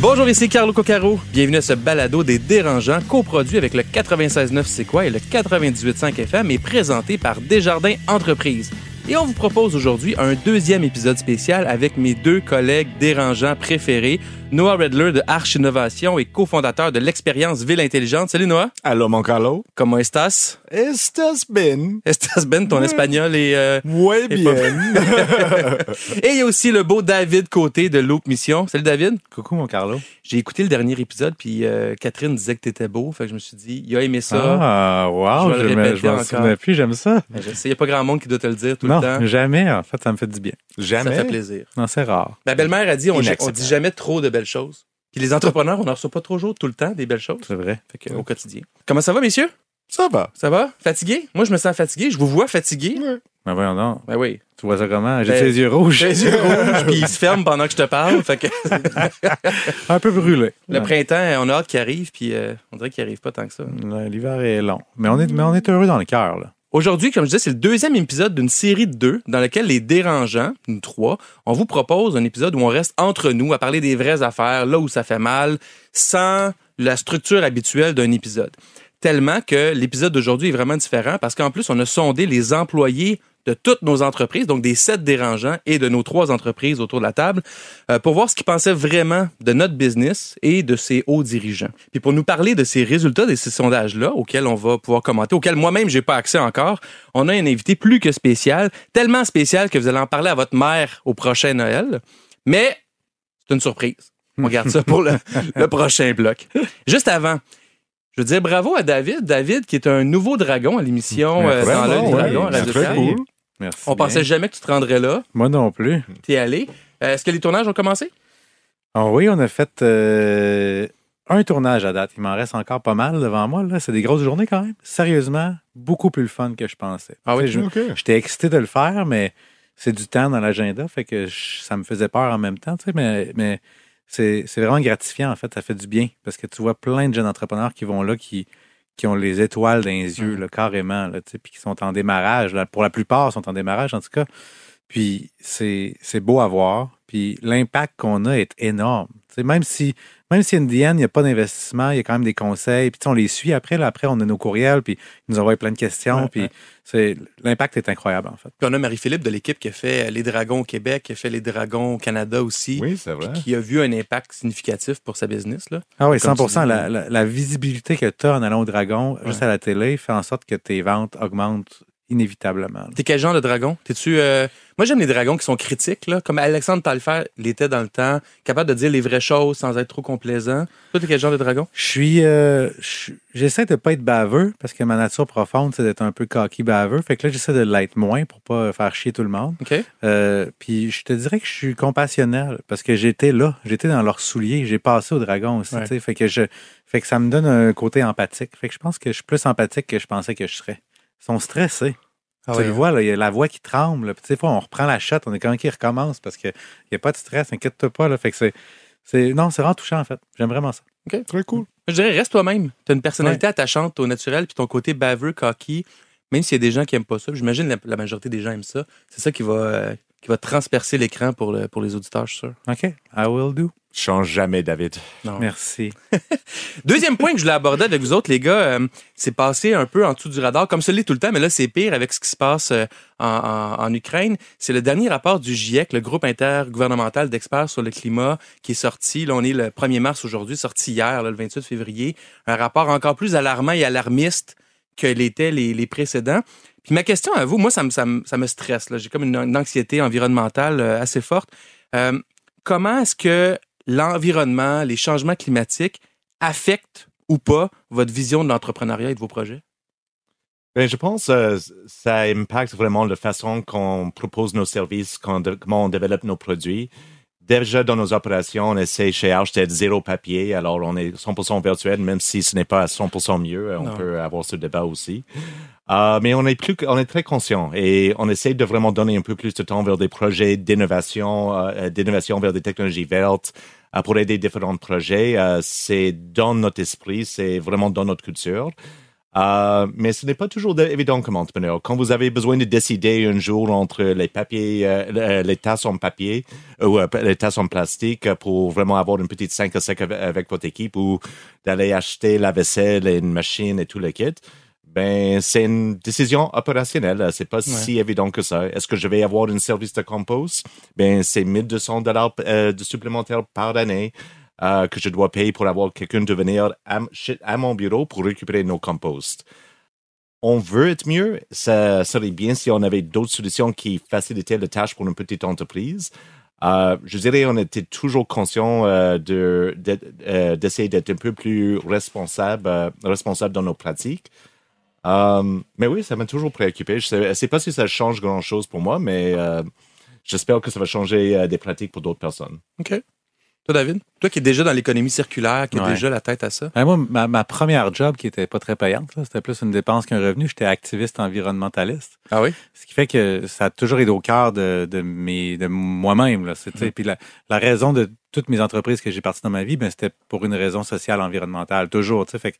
Bonjour, ici Carlo Coccaro. Bienvenue à ce balado des dérangeants, coproduit avec le 96.9 C'est et le 98.5 FM et présenté par Desjardins Entreprises. Et on vous propose aujourd'hui un deuxième épisode spécial avec mes deux collègues dérangeants préférés, Noah Redler de Arch Innovation et cofondateur de l'expérience Ville Intelligente. Salut Noah. Allô, mon Carlo. Comment estás? Estás bien? Estás bien? Ton espagnol est... Euh, est bien. Et il y a aussi le beau David Côté de Loop Mission. Salut David. Coucou, mon Carlo. J'ai écouté le dernier épisode, puis euh, Catherine disait que t'étais beau. Fait que je me suis dit, il a aimé ça. Ah, wow, vais je je m'en encore. souvenais plus, j'aime ça. Ben, il n'y a pas grand monde qui doit te le dire tout non, le temps. jamais, en fait, ça me fait du bien. Ça fait plaisir. Non, c'est rare. Ma belle-mère a dit on, on dit jamais trop de belles choses. Puis les entrepreneurs, on n'en reçoit pas trop tout le temps des belles choses. C'est vrai. Fait que, au quotidien. Comment ça va, messieurs? Ça va. Ça va? Fatigué? Moi, je me sens fatigué. Je vous vois fatigué. Ben voyons donc. Ben oui. Tu vois ça comment? J'ai Ben, les yeux rouges. J'ai les yeux rouges, puis ils se ferment pendant que je te parle. Fait que Un peu brûlé. le printemps, on a hâte qu'il arrive, puis euh, on dirait qu'il arrive pas tant que ça. Ouais, L'hiver est long. Mais on est, mais on est heureux dans le cœur, là. Aujourd'hui, comme je disais, c'est le deuxième épisode d'une série de deux dans lequel les dérangeants, nous trois, on vous propose un épisode où on reste entre nous à parler des vraies affaires, là où ça fait mal, sans la structure habituelle d'un épisode. Tellement que l'épisode d'aujourd'hui est vraiment différent parce qu'en plus, on a sondé les employés de toutes nos entreprises, donc des sept dérangeants et de nos trois entreprises autour de la table, euh, pour voir ce qu'ils pensaient vraiment de notre business et de ses hauts dirigeants. Puis pour nous parler de ces résultats de ces sondages-là, auxquels on va pouvoir commenter, auxquels moi-même j'ai pas accès encore, on a un invité plus que spécial, tellement spécial que vous allez en parler à votre mère au prochain Noël. Mais c'est une surprise. On garde ça pour le, le prochain bloc. Juste avant, je veux dire bravo à David. David, qui est un nouveau dragon à l'émission euh, Dans ouais, dragon à c'est Radio cool. Merci. On bien. pensait jamais que tu te rendrais là. Moi non plus. T'es allé. Euh, Est-ce que les tournages ont commencé? Ah oui, on a fait euh, un tournage à date. Il m'en reste encore pas mal devant moi. Là. C'est des grosses journées quand même. Sérieusement, beaucoup plus le fun que je pensais. Ah oui? J'étais excité de le faire, mais c'est du temps dans l'agenda, fait que je- ça me faisait peur en même temps, tu sais, mais, mais c'est c'est vraiment gratifiant, en fait, ça fait du bien, parce que tu vois plein de jeunes entrepreneurs qui vont là, qui, qui ont les étoiles dans les yeux, Mm. là, carrément, là, puis qui sont en démarrage, là, pour la plupart, sont en démarrage, en tout cas. Puis c'est beau à voir, puis l'impact qu'on a est énorme. Tu sais, même si même si Indian, il n'y a pas d'investissement, il y a quand même des conseils, puis on les suit après, là, après on a nos courriels, puis ils nous envoient plein de questions, Ouais, puis ouais. c'est l'impact est incroyable, en fait. Puis on a Marie-Philippe de l'équipe qui a fait les Dragons au Québec, qui a fait les Dragons au Canada aussi, Oui, c'est vrai. puis qui a vu un impact significatif pour sa business. Là. Ah oui, Comme 100 tu dis. la, la, la visibilité que tu as en allant au Dragon, juste à la télé, fait en sorte que tes ventes augmentent inévitablement. T'es quel genre de dragon? T'es-tu. euh, Moi, j'aime les dragons qui sont critiques, là, comme Alexandre Taillefer l'était dans le temps, capable de dire les vraies choses sans être trop complaisant. Toi, t'es quel genre de dragon? Je suis. euh, je- j'essaie de pas être baveux parce que ma nature profonde, c'est d'être un peu cocky baveux. Fait que là, j'essaie de l'être moins pour pas faire chier tout le monde. OK? Euh, puis je te dirais que je suis compassionnel parce que j'étais là, j'étais dans leurs souliers, j'ai passé au dragon aussi. Ouais. Fait que je, fait que ça me donne un côté empathique. Fait que je pense que je suis plus empathique que je pensais que je serais. Ils sont stressés. Ah tu le vois, là, il y a la voix qui tremble. Puis, tu sais, des fois, on reprend la shot, on est quand même qui recommence parce qu'il n'y a pas de stress, inquiète-toi pas. Là. Fait que c'est, c'est. Non, c'est vraiment touchant, en fait. J'aime vraiment ça. Très cool. Je dirais, reste toi-même. T'as une personnalité attachante au naturel, puis ton côté baveux, cocky, même s'il y a des gens qui aiment pas ça, j'imagine la, la majorité des gens aiment ça, c'est ça qui va, euh, qui va transpercer l'écran pour, le- pour les auditeurs, je suis sûr. OK, I will do. Change jamais, David. Non. Merci. Deuxième point que je voulais aborder avec vous autres, les gars, euh, c'est passé un peu en dessous du radar, comme ça l'est tout le temps, mais là, c'est pire avec ce qui se passe euh, en, en- en Ukraine. C'est le dernier rapport du GIEC, le groupe intergouvernemental d'experts sur le climat, qui est sorti. Là, on est le 1er mars aujourd'hui, sorti hier, là, le 28 février. Un rapport encore plus alarmant et alarmiste que l'étaient les, les précédents. Puis ma question à vous, moi, ça me, ça me, ça me stresse. J'ai comme une, anxiété environnementale euh, assez forte. Euh, comment est-ce que l'environnement, les changements climatiques affectent ou pas votre vision de l'entrepreneuriat et de vos projets? Ben, je pense que ça impacte vraiment la façon qu'on propose nos services, comment on développe nos produits. Déjà dans nos opérations, on essaie chez Arch d'être zéro papier. Alors, on est 100% virtuel, même si ce n'est pas à 100% mieux. On Non. peut avoir ce débat aussi. Euh, mais on est plus, on est très conscient et on essaie de vraiment donner un peu plus de temps vers des projets d'innovation, euh, d'innovation vers des technologies vertes euh, pour aider différents projets. C'est dans notre esprit, c'est vraiment dans notre culture. Euh, mais ce n'est pas toujours de- évident comme entrepreneur. Quand vous avez besoin de décider un jour entre les papiers, euh, les tasses en papier ou euh, les tasses en plastique euh, pour vraiment avoir une petite 5 à 5 avec, votre équipe ou d'aller acheter la vaisselle et une machine et tout le kit, ben c'est une décision opérationnelle. C'est pas si évident que ça. Est-ce que je vais avoir un service de compost? Ben c'est 1200 dollars euh, de supplémentaires par année euh, que je dois payer pour avoir quelqu'un de venir à, à mon bureau pour récupérer nos composts. On veut être mieux. Ça serait bien si on avait d'autres solutions qui facilitaient la tâche pour une petite entreprise. Euh, je dirais on était toujours conscient euh, euh, d'essayer d'être un peu plus responsable, responsable dans nos pratiques. Mais oui, ça m'a toujours préoccupé. Je sais, sais pas si ça change grand chose pour moi, mais j'espère que ça va changer des pratiques pour d'autres personnes. OK. Toi, David? Toi qui es déjà dans l'économie circulaire, qui a Ouais. déjà la tête à ça? Ben, moi, ma, ma première job qui était pas très payante, c'était plus une dépense qu'un revenu. J'étais activiste environnementaliste. Ah oui? Ce qui fait que ça a toujours été au cœur de, de, mes, de moi-même. Là, sais, Puis la, la raison de toutes mes entreprises que j'ai parties dans ma vie, ben, c'était pour une raison sociale, environnementale, toujours. Fait que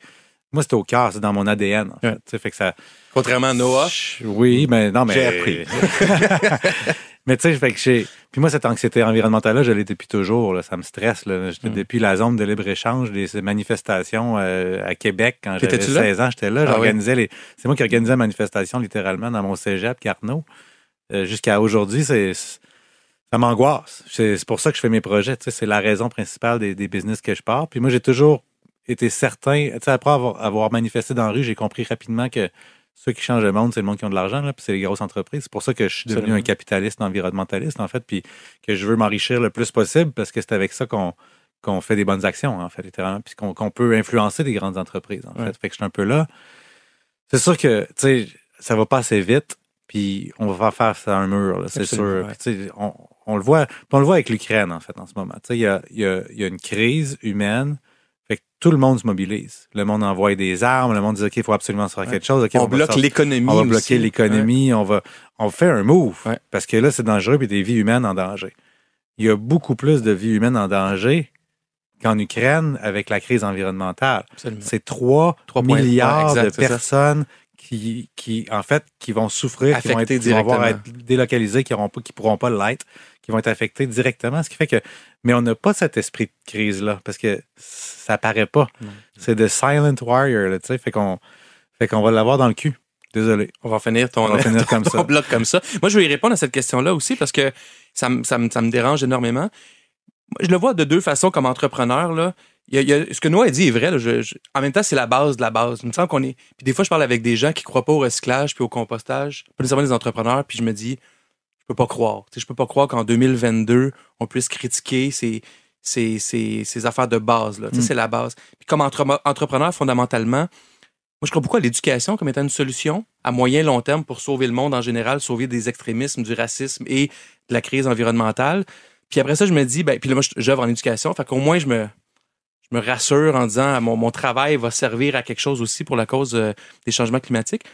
moi, c'était au cœur, c'est dans mon ADN. En fait, Ouais. Que ça, Contrairement à Noah? oui, mais non, mais. J'ai appris. mais tu sais, fait que j'ai. Puis moi, cette anxiété environnementale-là, je l'ai depuis toujours. Là, ça me stresse. Là. J'étais Mm. depuis la zone de libre-échange, des ces manifestations euh, à Québec quand j'avais T'étais-tu là? 16 ans. J'étais là. Ah J'organisais les. C'est moi qui organisais la manifestation littéralement dans mon cégep, Carnot. Euh, Jusqu'à aujourd'hui, c'est. Ça m'angoisse. C'est c'est pour ça que je fais mes projets. Tu sais, c'est la raison principale des, des business que je pars. Puis moi, j'ai toujours été certain. Tu sais, après avoir, avoir manifesté dans la rue, j'ai compris rapidement que ceux qui changent le monde, c'est le monde qui ont de l'argent, puis c'est les grosses entreprises. C'est pour ça que je suis devenu Absolument. un capitaliste environnementaliste, en fait, puis que je veux m'enrichir le plus possible parce que c'est avec ça qu'on qu'on fait des bonnes actions, en fait, littéralement, puis qu'on peut influencer des grandes entreprises, en Ouais. fait. Fait que je suis un peu là. C'est sûr que, tu sais, ça va pas assez vite, puis on va faire face à un mur, c'est sûr. ouais. Puis, on, on le voit, on le voit avec l'Ukraine, en fait, en ce moment. Tu sais, il y a, y, a, il y a une crise humaine, fait que tout le monde se mobilise. Le monde envoie des armes, le monde dit, OK, il faut absolument faire Ouais. quelque chose. On bloque l'économie. on va aussi. bloquer l'économie, on va on fait un move Ouais. parce que là c'est dangereux et des vies humaines en danger. Il y a beaucoup plus de vies humaines en danger qu'en Ukraine avec la crise environnementale. Absolument. C'est 3 Trois points- milliards ouais, exact, de c'est ça. Qui, qui en fait qui vont souffrir, qui vont, être, Affectées qui vont avoir à être délocalisées, qui ne qui pourront pas l'être, qui vont être affectées directement, ce qui fait que mais on n'a pas cet esprit de crise là parce que ça paraît pas. C'est de silent warrior, tu sais, fait qu'on fait qu'on va l'avoir dans le cul. Désolé. On va finir ton, On va finir comme ton ça. bloc comme ça. Moi, je vais y répondre à cette question-là aussi parce que ça, me- ça, me- ça me dérange énormément. Je le vois de deux façons comme entrepreneur. Là. Il y a, il y a- ce que Noah a dit est vrai. là. Je- je- en même temps, c'est la base de la base. Il me semble qu'on est. Puis des fois, je parle avec des gens qui croient pas au recyclage puis au compostage, pas nécessairement des entrepreneurs, puis je me dis, je peux pas croire. Tu sais, je peux pas croire qu'en 2022, on puisse critiquer ces, ces, ces, ces affaires de base. Là. Mm. C'est la base. Puis comme entre- entrepreneur, fondamentalement, moi, je crois beaucoup à l'éducation comme étant une solution à moyen long terme pour sauver le monde en général, sauver des extrémismes, du racisme et de la crise environnementale. Puis après ça, je me dis, ben, puis là, moi, j'œuvre en éducation, fait qu'au moins, je me, me rassure en disant, mon, mon travail va servir à quelque chose aussi pour la cause euh, des changements climatiques.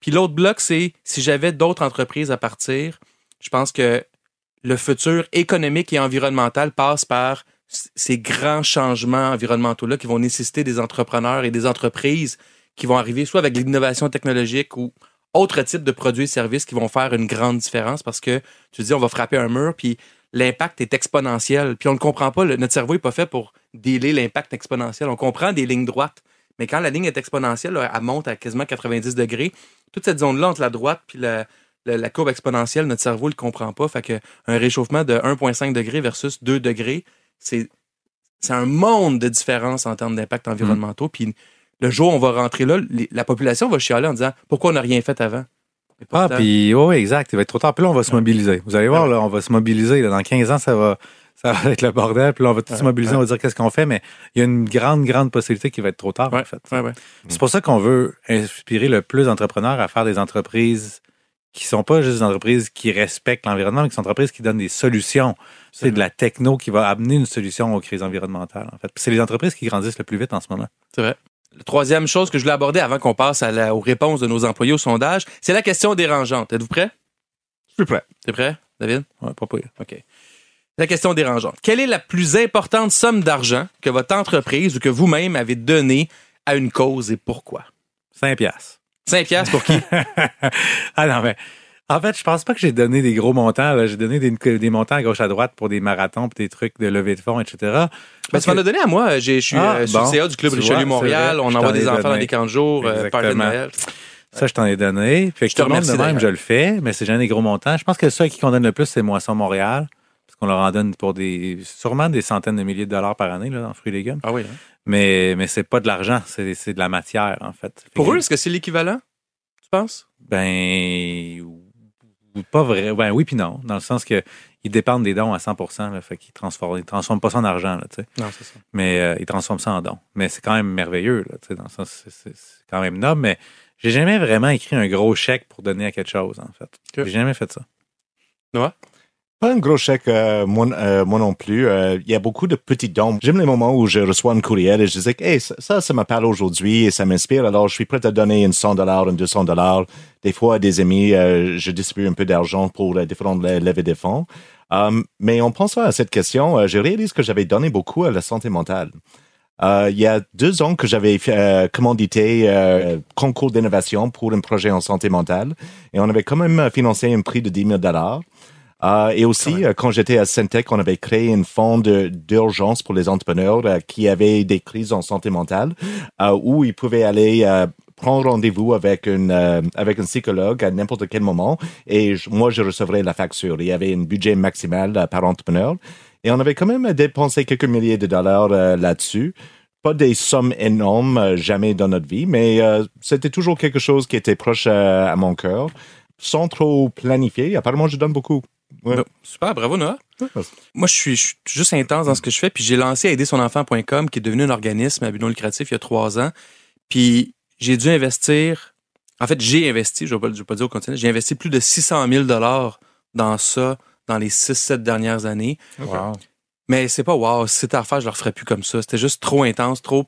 Puis l'autre bloc, c'est si j'avais d'autres entreprises à partir, je pense que le futur économique et environnemental passe par ces grands changements environnementaux-là qui vont nécessiter des entrepreneurs et des entreprises qui vont arriver soit avec l'innovation technologique ou autre type de produits et services qui vont faire une grande différence parce que tu dis on va frapper un mur puis l'impact est exponentiel. Puis on ne comprend pas le- notre cerveau est pas fait pour dealer l'impact exponentiel. On comprend des lignes droites mais quand la ligne est exponentielle là, elle monte à quasiment 90 degrés toute cette zone là entre la droite puis la, la, la courbe exponentielle notre cerveau ne le comprend pas. Fait que un réchauffement de 1,5 degré versus 2 degrés c'est c'est un monde de différence en termes d'impact environnementaux. Puis le jour où on va rentrer là, les- la population va chialer en disant pourquoi on n'a rien fait avant? Ah, puis oui, exact. Il va être trop tard. Puis là, on va se mobiliser. Vous allez voir, là, on va se mobiliser. là. Dans 15 ans, ça va, ça va être le bordel. Puis là, on va tous se mobiliser, on va dire qu'est-ce qu'on fait. Mais il y a une grande, grande possibilité qu'il va être trop tard, en fait. C'est pour ça qu'on veut inspirer le plus d'entrepreneurs à faire des entreprises qui sont pas juste des entreprises qui respectent l'environnement, mais qui sont des entreprises qui donnent des solutions. C'est de la techno qui va amener une solution aux crises environnementales, en fait. C'est les entreprises qui grandissent le plus vite en ce moment. C'est vrai. La troisième chose que je voulais aborder avant qu'on passe à la- aux réponses de nos employés au sondage, c'est la question dérangeante. Êtes-vous prêt? Je suis prêt. T'es prêt, David? Ouais, pas pire. OK. La question dérangeante. Quelle est la plus importante somme d'argent que votre entreprise ou que vous-même avez donnée à une cause et pourquoi? 5 piastres. 5 piastres pour qui? ah non, mais en fait, je pense pas que j'ai donné des gros montants. J'ai donné des, des montants à gauche à droite pour des marathons, pour des trucs de levée de fonds, etc. Ben, Parce tu m'en as donné à moi. Je suis Ah, euh, sur bon. le CA du Club Richelieu vois, Montréal. On envoie des enfants dans des camps de jour, euh, de. Noël. Ça, je t'en ai donné. Fait que Je te tout le monde de même, je le fais, mais c'est jamais des gros montants. Je pense que ceux à qui on donne le plus, c'est Moisson Montréal. Parce qu'on leur en donne pour des, sûrement des centaines de milliers de dollars par année, là, en fruits et légumes. Ah oui. hein. Mais, mais c'est pas de l'argent, c'est, de la matière, en fait. Fait Pour que- eux, est-ce que c'est l'équivalent? Tu penses? Ben, pas vrai. Ben oui, puis non. Dans le sens que ils dépendent des dons à 100 là, fait qu'ils transforment, ils transforment pas ça en argent, là, tu sais. Non, c'est ça. Mais euh, ils transforment ça en dons. Mais c'est quand même merveilleux, là, tu sais, dans le sens, c'est, quand même noble. Mais j'ai jamais vraiment écrit un gros chèque pour donner à quelque chose, en fait. J'ai jamais fait ça. Pas un gros chèque, euh, moi, euh, moi non plus. Euh, Il y a beaucoup de petits dons. J'aime les moments où je reçois un courriel et je dis, hey, ça, ça, parle aujourd'hui et ça m'inspire. Alors, je suis prêt à donner une 100 dollars, une 200 dollars. Des fois, à des amis, euh, je distribue un peu d'argent pour euh, différentes le- levées de fonds. Mais en pensant à cette question, je réalise que j'avais donné beaucoup à la santé mentale. Il y a deux ans que j'avais commandité euh, concours d'innovation pour un projet en santé mentale et on avait quand même financé un prix de 10 000 dollars. Euh, et aussi, euh, quand j'étais à Syntec, on avait créé un fonds d'urgence pour les entrepreneurs euh, qui avaient des crises en santé mentale, euh, où ils pouvaient aller euh, prendre rendez-vous avec une euh, avec un psychologue à n'importe quel moment. Et je- moi, je recevrais la facture. Il y avait un budget maximal euh, par entrepreneur. Et on avait quand même dépensé quelques milliers de dollars euh, là-dessus. Pas des sommes énormes, euh, jamais dans notre vie, mais euh, c'était toujours quelque chose qui était proche euh, à mon cœur, sans trop planifier. Apparemment, je donne beaucoup. Ouais. Ben, super, bravo Noah. Moi, je suis, je suis juste intense dans ce que je fais. Puis j'ai lancé aidersonenfant.com, qui est devenu un organisme à but non lucratif il y a trois ans. Puis j'ai dû investir. En fait, j'ai investi, je ne vais, pas- je vais pas dire au continent, j'ai investi plus de 600 000 dollars dans ça dans les 6-7 dernières années. Wow. Mais c'est pas wow, si c'était à refaire, je le referais plus comme ça. C'était juste trop intense, trop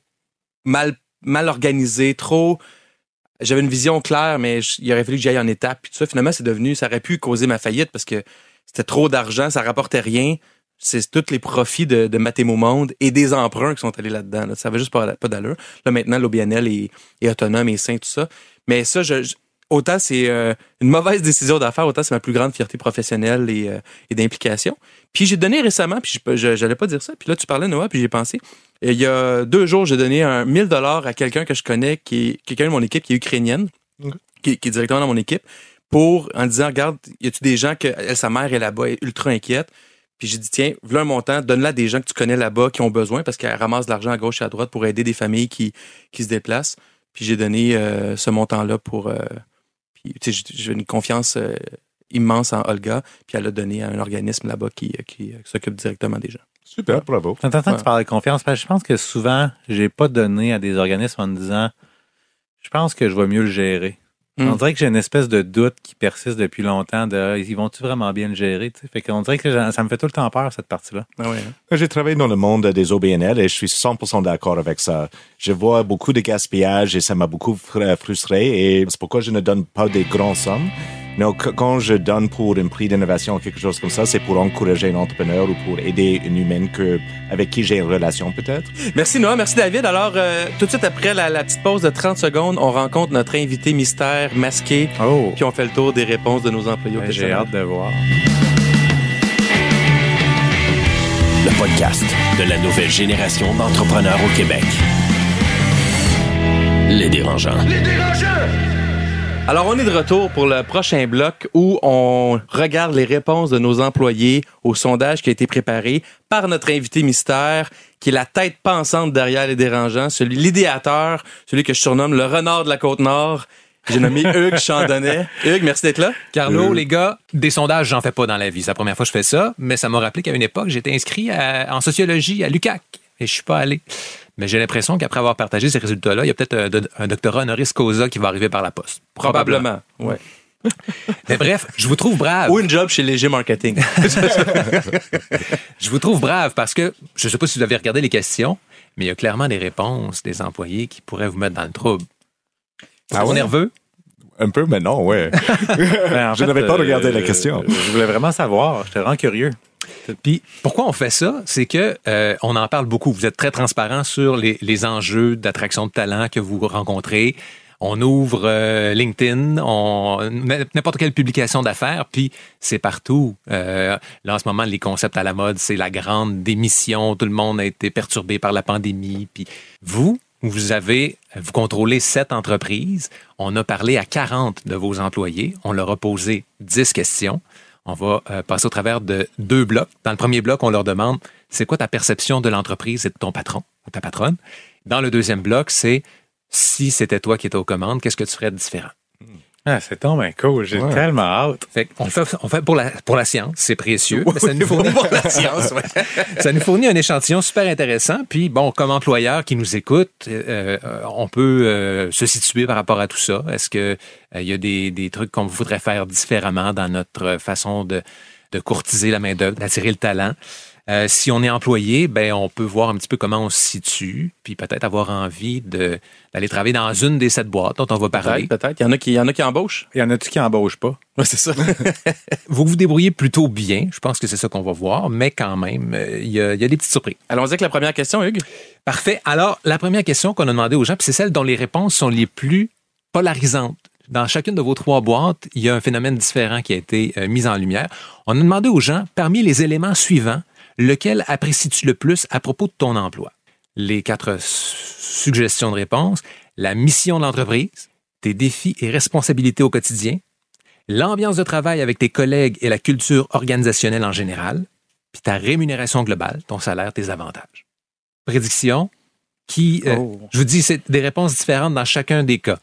mal, mal organisé, trop. J'avais une vision claire, mais je- il aurait fallu que j'aille en étapes. Puis tout ça, finalement, c'est devenu, ça aurait pu causer ma faillite parce que c'était trop d'argent, ça rapportait rien. C'est tous les profits de, de Mathémo Monde et des emprunts qui sont allés là-dedans. là. Ça avait juste pas, pas d'allure. Là, maintenant, l'OBNL est, est autonome et sain, tout ça. Mais ça, je, je- autant c'est euh, une mauvaise décision d'affaires, autant c'est ma plus grande fierté professionnelle et, euh, et d'implication. Puis j'ai donné récemment, puis je- j'allais pas dire ça, puis là tu parlais Noah, puis j'ai pensé. Il y a deux jours, j'ai donné un 1000 dollars à quelqu'un que je connais, qui est quelqu'un de mon équipe qui est ukrainienne, qui est directement dans mon équipe, pour en disant regarde, y a-tu des gens que elle, sa mère est là-bas, elle est ultra inquiète. Puis j'ai dit tiens, voilà un montant, donne-la à des gens que tu connais là-bas qui ont besoin parce qu'elle ramasse de l'argent à gauche et à droite pour aider des familles qui qui se déplacent. Puis j'ai donné euh, ce montant-là pour. euh, puis, tu sais, j'ai une confiance euh, immense en Olga, puis elle a donné à un organisme là-bas qui, euh, qui s'occupe directement des gens. Super, bravo. C'est intéressant que tu parles de confiance, parce que je pense que souvent, j'ai pas donné à des organismes en me disant, je pense que je vais mieux le gérer. Mm. On dirait que j'ai une espèce de doute qui persiste depuis longtemps de, ils vont-tu vraiment bien le gérer, tu sais? Fait qu'on dirait que ça me fait tout le temps peur, cette partie-là. Ah ouais, hein? J'ai travaillé dans le monde des OBNL et je suis 100% d'accord avec ça. Je vois beaucoup de gaspillage et ça m'a beaucoup fr- frustré et c'est pourquoi je ne donne pas des grandes sommes. Quand je donne pour un prix d'innovation ou quelque chose comme ça, c'est pour encourager un entrepreneur ou pour aider une humaine que, avec qui j'ai une relation peut-être. Merci Noah, merci David. Alors, euh, tout de suite après la, la petite pause de 30 secondes, on rencontre notre invité mystère masqué, Oh! puis on fait le tour des réponses de nos employés au J'ai hâte de voir. Le podcast de la nouvelle génération d'entrepreneurs au Québec. Les dérangeants. Alors, on est de retour pour le prochain bloc où on regarde les réponses de nos employés au sondage qui a été préparé par notre invité mystère, qui est la tête pensante derrière les dérangeants, celui l'idéateur, celui que je surnomme le renard de la Côte-Nord. J'ai nommé Hugues Chandonnet. Hugues, merci d'être là. Carlo, les gars, des sondages, j'en fais pas dans la vie. C'est la première fois que je fais ça, mais ça m'a rappelé qu'à une époque, j'étais inscrit à- en sociologie à l'UCAC et je suis pas allé. Mais j'ai l'impression qu'après avoir partagé ces résultats-là, il y a peut-être un, un doctorat honoris causa qui va arriver par la poste. Probablement. Ouais. Mais bref, je vous trouve brave. Ou une job chez Léger Marketing. Je vous trouve brave parce que je ne sais pas si vous avez regardé les questions, mais il y a clairement des réponses des employés qui pourraient vous mettre dans le trouble. Vous Ah êtes ouais? nerveux? Un peu, mais non, ouais. Ben, en Je fait, n'avais pas euh, regardé la question. Je voulais vraiment savoir. J'étais vraiment curieux. Puis pourquoi on fait ça? C'est que euh, on en parle beaucoup. Vous êtes très transparent sur les, les enjeux d'attraction de talent que vous rencontrez. On ouvre euh, LinkedIn, n'importe quelle publication d'affaires, puis c'est partout. Euh, là en ce moment, les concepts à la mode, c'est la grande démission. Tout le monde a été perturbé par la pandémie. Puis vous, vous avez, vous contrôlez sept entreprises. On a parlé à 40 de vos employés. On leur a posé 10 questions. On va euh, passer au travers de deux blocs. Dans le premier bloc, on leur demande c'est quoi ta perception de l'entreprise et de ton patron ou ta patronne? Dans le deuxième bloc, c'est si c'était toi qui étais aux commandes, qu'est-ce que tu ferais de différent? Ah, c'est tombé cool. J'ai Ouais. tellement hâte. Fait on fait, on fait pour, la, pour la science, c'est précieux. mais ça, nous fournit, ça nous fournit un échantillon super intéressant. Puis, bon, comme employeur qui nous écoute, euh, euh, on peut euh, se situer par rapport à tout ça. Est-ce que euh, il y a des, des trucs qu'on voudrait faire différemment dans notre façon de, de courtiser la main-d'œuvre, d'attirer le talent? Euh, si on est employé, ben on peut voir un petit peu comment on se situe, puis peut-être avoir envie de d'aller travailler dans une des sept boîtes dont on va parler. Peut-être, peut-être. Il y en a qui, il y en a qui embauchent. Il y en a-tu qui embauchent pas? Ouais, c'est ça. Vous vous débrouillez plutôt bien. Je pense que c'est ça qu'on va voir, mais quand même, euh, il y, a, il y a des petites surprises. Allons-y avec la première question, Hugues. Parfait. Alors, la première question qu'on a demandé aux gens, puis c'est celle dont les réponses sont les plus polarisantes. Dans chacune de vos trois boîtes, il y a un phénomène différent qui a été euh, mis en lumière. On a demandé aux gens, parmi les éléments suivants, lequel apprécies-tu le plus à propos de ton emploi? Les quatre suggestions de réponse, la mission de l'entreprise, tes défis et responsabilités au quotidien, l'ambiance de travail avec tes collègues et la culture organisationnelle en général, puis ta rémunération globale, ton salaire, tes avantages. Prédiction qui, euh, Oh. je vous dis, c'est des réponses différentes dans chacun des cas.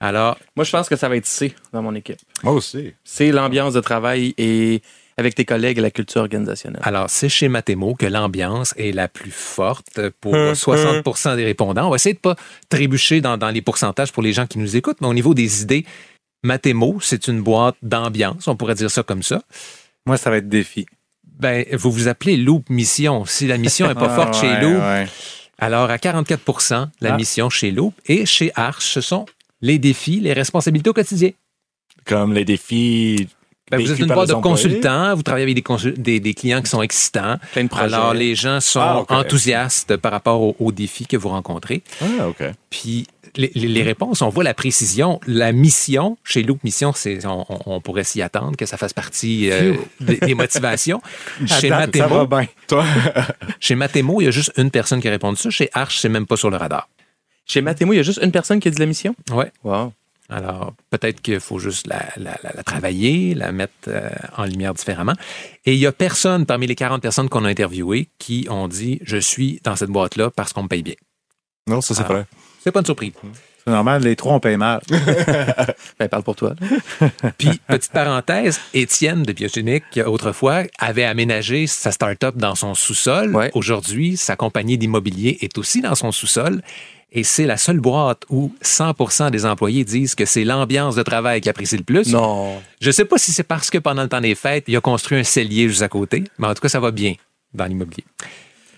Alors, Moi, je pense que ça va être C dans mon équipe. Moi aussi. C'est l'ambiance de travail et avec tes collègues et la culture organisationnelle? alors c'est chez Mathémo que l'ambiance est la plus forte pour 60 des répondants. On va essayer de pas trébucher dans, dans les pourcentages pour les gens qui nous écoutent, mais au niveau des idées, Mathémo, c'est une boîte d'ambiance, on pourrait dire ça comme ça. Moi, ça va être défi. Ben, vous vous appelez Loop Mission. Si la mission est pas Ah, forte chez ouais, Loop, ouais. Alors, à 44 la Ah. mission chez Loop et chez Arch, ce sont les défis, les responsabilités au quotidien. Comme les défis. Ben, vous êtes une boîte de consultants, vous travaillez avec des, consul- des, des clients qui sont excitants. Plein de projets. Alors, les gens sont Ah, enthousiastes par rapport aux, aux défis que vous rencontrez. Ah, OK. Puis, les, les- les réponses, on voit la précision. La mission, chez Loop Mission, c'est, on, on- on pourrait s'y attendre que ça fasse partie euh, des, des motivations. chez ça Mathémo, va bien. Toi? chez Mathémo, il y a juste une personne qui a répondu ça. Chez Arch, c'est même pas sur le radar. Chez Mathémo, il y a juste une personne qui a dit la mission? Ouais. Wow. Alors, peut-être qu'il faut juste la, la- la- la travailler, la mettre euh, en lumière différemment. Et il y a personne parmi les 40 personnes qu'on a interviewées qui ont dit Je suis dans cette boîte-là parce qu'on me paye bien. Non, ça, c'est vrai. C'est pas une surprise. C'est normal, les trois, on paye mal. Ben, parle pour toi. Puis, petite parenthèse, Étienne de Biogenic, autrefois, avait aménagé sa start-up dans son sous-sol. Ouais. Aujourd'hui, sa compagnie d'immobilier est aussi dans son sous-sol. Et c'est la seule boîte où 100% des employés disent que c'est l'ambiance de travail qui apprécie le plus. Non. Je sais pas si c'est parce que pendant le temps des fêtes, il a construit un cellier juste à côté, mais en tout cas, ça va bien dans l'immobilier.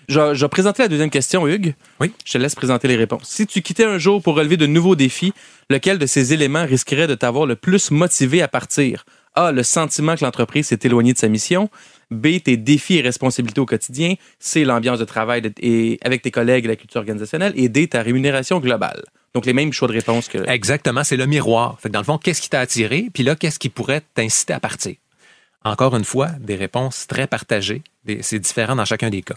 Je, je vais présenter la deuxième question, Hugues. Oui. Je te laisse présenter les réponses. Si tu quittais un jour pour relever de nouveaux défis, lequel de ces éléments risquerait de t'avoir le plus motivé à partir? A. Le sentiment que l'entreprise s'est éloignée de sa mission. B. Tes défis et responsabilités au quotidien. C. L'ambiance de travail et avec tes collègues et la culture organisationnelle. Et D. Ta rémunération globale. Donc, les mêmes choix de réponse que. Exactement, c'est le miroir. Dans le fond, qu'est-ce qui t'a attiré? Puis là, qu'est-ce qui pourrait t'inciter à partir? Encore une fois, des réponses très partagées. C'est différent dans chacun des cas.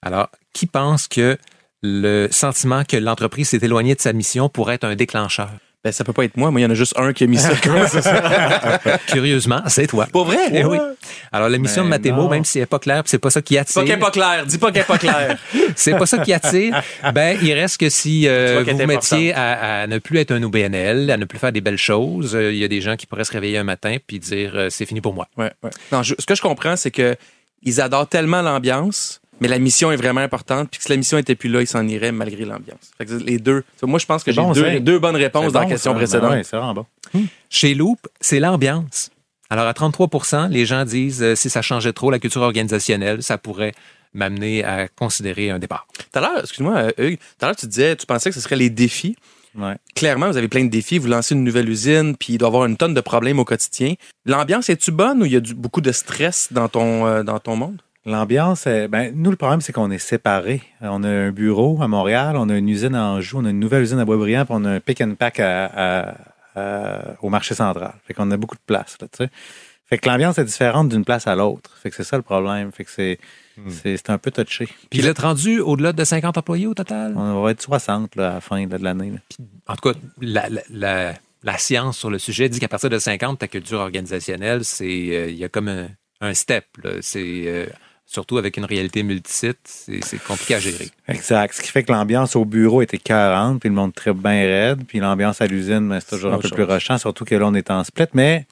Alors, qui pense que le sentiment que l'entreprise s'est éloignée de sa mission pourrait être un déclencheur? Ben, ça peut pas être moi. Moi, il y en a juste un qui a mis ça. Curieusement, c'est toi. Pas vrai? Eh oui. Alors, la mission Mais de Mathémo, non. même si elle n'est pas claire, puis c'est pas ça qui Pas attire. qu'elle est pas claire. Dis pas qu'elle est pas claire. c'est pas ça qui attire. Ben, il reste que si euh, vous mettiez à, à ne plus être un OBNL, à ne plus faire des belles choses, euh, il y a des gens qui pourraient se réveiller un matin puis dire euh, c'est fini pour moi. Ouais, ouais. Non, je- ce que je comprends, c'est que ils adorent tellement l'ambiance, mais la mission est vraiment importante. Puis que si la mission était plus là, il s'en irait malgré l'ambiance. Fait que les deux. Moi, je pense que j'ai bon, deux, bonnes réponses dans bon, la question ça. Ben précédente. ouais, c'est vraiment bon. Chez Loop, c'est l'ambiance. Alors, à 33% les gens disent euh, si ça changeait trop la culture organisationnelle, ça pourrait m'amener à considérer un départ. Tout à l'heure, excuse-moi, euh, Hugues, tout à l'heure, tu disais, tu pensais que ce serait les défis. Ouais. Clairement, vous avez plein de défis. Vous lancez une nouvelle usine, puis il doit y avoir une tonne de problèmes au quotidien. L'ambiance, est-tu bonne ou il y a du- beaucoup de stress dans ton, euh, dans ton monde? L'ambiance, ben, nous, le problème, c'est qu'on est séparés. On a un bureau à Montréal, on a une usine à Anjou, on a une nouvelle usine à Boisbriand, puis on a un pick and pack à- à- à- au marché central. Fait qu'on a beaucoup de place, là, tu sais. Fait que l'ambiance est différente d'une place à l'autre. Fait que c'est ça le problème. Fait que c'est, c'est, c'est un peu touché. Puis vous êtes rendu au-delà de 50 employés au total? On va être 60 là, à la fin de l'année. En tout cas, la, la- la- la science sur le sujet dit qu'à partir de 50, ta culture organisationnelle, c'est euh, il y a comme un, un step. C'est euh, surtout avec une réalité multisite, c'est compliqué à gérer. Exact. Ce qui fait que l'ambiance au bureau était 40, puis le monde très bien raide, puis l'ambiance à l'usine, ben, c'est toujours un peu plus rushant, surtout que là, on est en split, mais,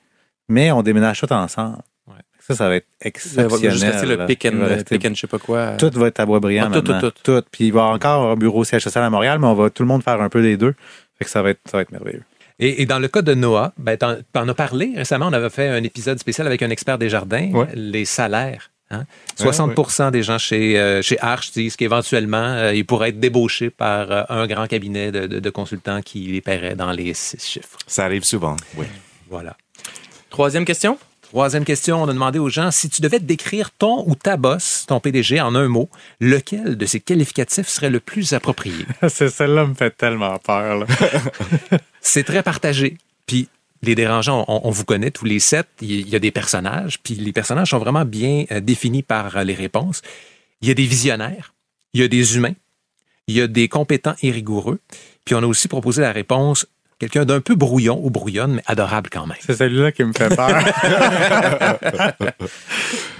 mais on déménage tout ensemble. Ouais. Ça, ça va être exceptionnel. juste rester le pick and, rester- pick and je sais pas quoi. Tout va être à Boisbriand Ah, tout, tout, maintenant. tout. Puis il va y avoir encore un bureau siège social à Montréal, mais on va tout le monde faire un peu des deux. Fait que ça va être, ça va être merveilleux. Et, et dans le cas de Noah, ben, t'en, t'en as parlé récemment, on avait fait un épisode spécial avec un expert des jardins, Ouais. les salaires. Hein? Ouais, 60% des gens chez, euh, chez Arch disent qu'éventuellement, euh, ils pourraient être débauchés par euh, un grand cabinet de, de- de consultants qui les paierait dans les six chiffres. Ça arrive souvent, oui. Voilà. Troisième question? Troisième question, on a demandé aux gens si tu devais décrire ton ou ta boss, ton PDG, en un mot, lequel de ces qualificatifs serait le plus approprié? C'est celle-là me fait tellement peur. C'est très partagé. Puis les dérangeants, on, on vous connaît tous les sept. Il y a des personnages, puis les personnages sont vraiment bien euh, définis par euh, les réponses. Il y a des visionnaires, il y a des humains, il y a des compétents et rigoureux. Puis on a aussi proposé la réponse quelqu'un d'un peu brouillon ou brouillonne, mais adorable quand même. C'est celui-là qui me fait peur.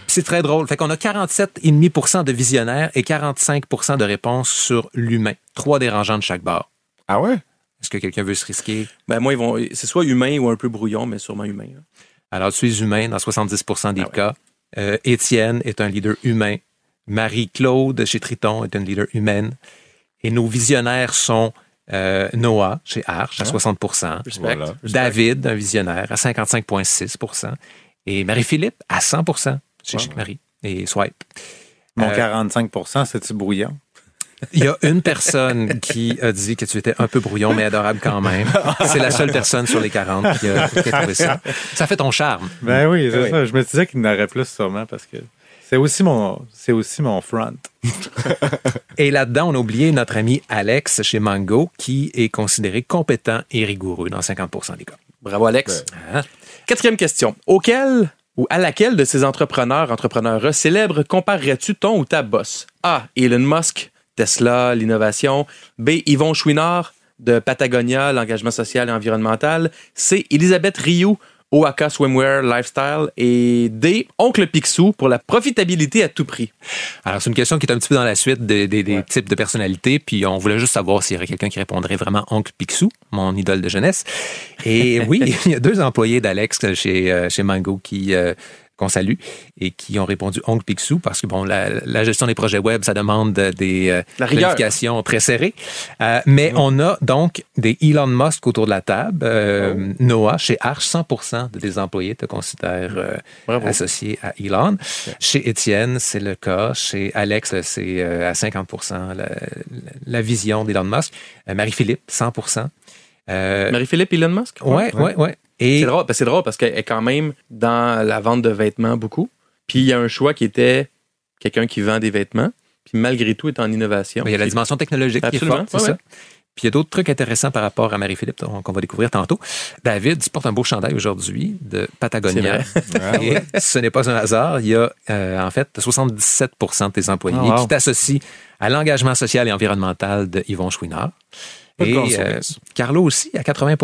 C'est très drôle. Fait qu'on a 47,5% de visionnaires et 45% de réponses sur l'humain. Trois dérangeants de chaque barre. Ah ouais? Est-ce que quelqu'un veut se risquer? Ben, moi, ils vont, c'est soit humain ou un peu brouillon, mais sûrement humain. hein. Alors, tu es humain dans 70% des Ah ouais. cas. Euh, Étienne est un leader humain. Marie-Claude chez Triton est une leader humaine. Et nos visionnaires sont euh, Noah chez Arch à 60 Respect. Voilà. David, un visionnaire, à 55,6% et Marie-Philippe à 100% chez Wow. Chic Marie et Swipe. Mon Euh, 45% c'est-tu brouillant? Il y a une personne qui a dit que tu étais un peu brouillon, mais adorable quand même. C'est la seule personne sur les 40 qui a, qui a trouvé ça. Ça fait ton charme. Ben oui, c'est Oui. ça. Je me disais qu'il y en aurait plus sûrement parce que c'est aussi mon, c'est aussi mon front. Et là-dedans, on a oublié notre ami Alex chez Mango, qui est considéré compétent et rigoureux dans 50% des cas. Bravo, Alex. Hein? Quatrième question. Auquel ou à laquelle de ces entrepreneurs, entrepreneurs célèbres comparerais-tu ton ou ta boss? A. Elon Musk, Tesla, l'innovation. B. Yvon Chouinard de Patagonia, l'engagement social et environnemental. C. Elisabeth Rioux, Oaka Swimwear Lifestyle. Et D. Oncle Picsou pour la profitabilité à tout prix. Alors, c'est une question qui est un petit peu dans la suite des, des- des types de personnalités, puis on voulait juste savoir s'il y aurait quelqu'un qui répondrait vraiment Oncle Picsou, mon idole de jeunesse. Et oui, il y a deux employés d'Alex chez, euh, chez Mango qui... euh, qu'on salue et qui ont répondu Oncle Picsou parce que bon la, la gestion des projets web ça demande des euh, planifications très serrées. Euh, mais on a donc des Elon Musk autour de la table euh, Noah chez Arch 100% de des employés te considèrent euh, associé à Elon. Chez Étienne, c'est le cas. Chez Alex, c'est à 50 la, la vision d'Elon Musk. Marie-Philippe, 100 euh, Marie-Philippe Elon Musk? Ouais, ouais. Et C'est drôle, parce que c'est drôle parce qu'elle est quand même dans la vente de vêtements beaucoup. Puis il y a un choix qui était quelqu'un qui vend des vêtements, puis malgré tout est en innovation. il y a la dimension technologique qui est Absolument, forte, ouais, ça. Puis il y a d'autres trucs intéressants par rapport à Marie-Philippe qu'on va découvrir tantôt. David, tu portes un beau chandail aujourd'hui de Patagonia. Ah Et ce n'est pas un hasard. Il y a euh, en fait 77% de tes employés Oh, wow. qui t'associent à l'engagement social et environnemental de Yvon Chouinard. Et euh. Carlo aussi à 80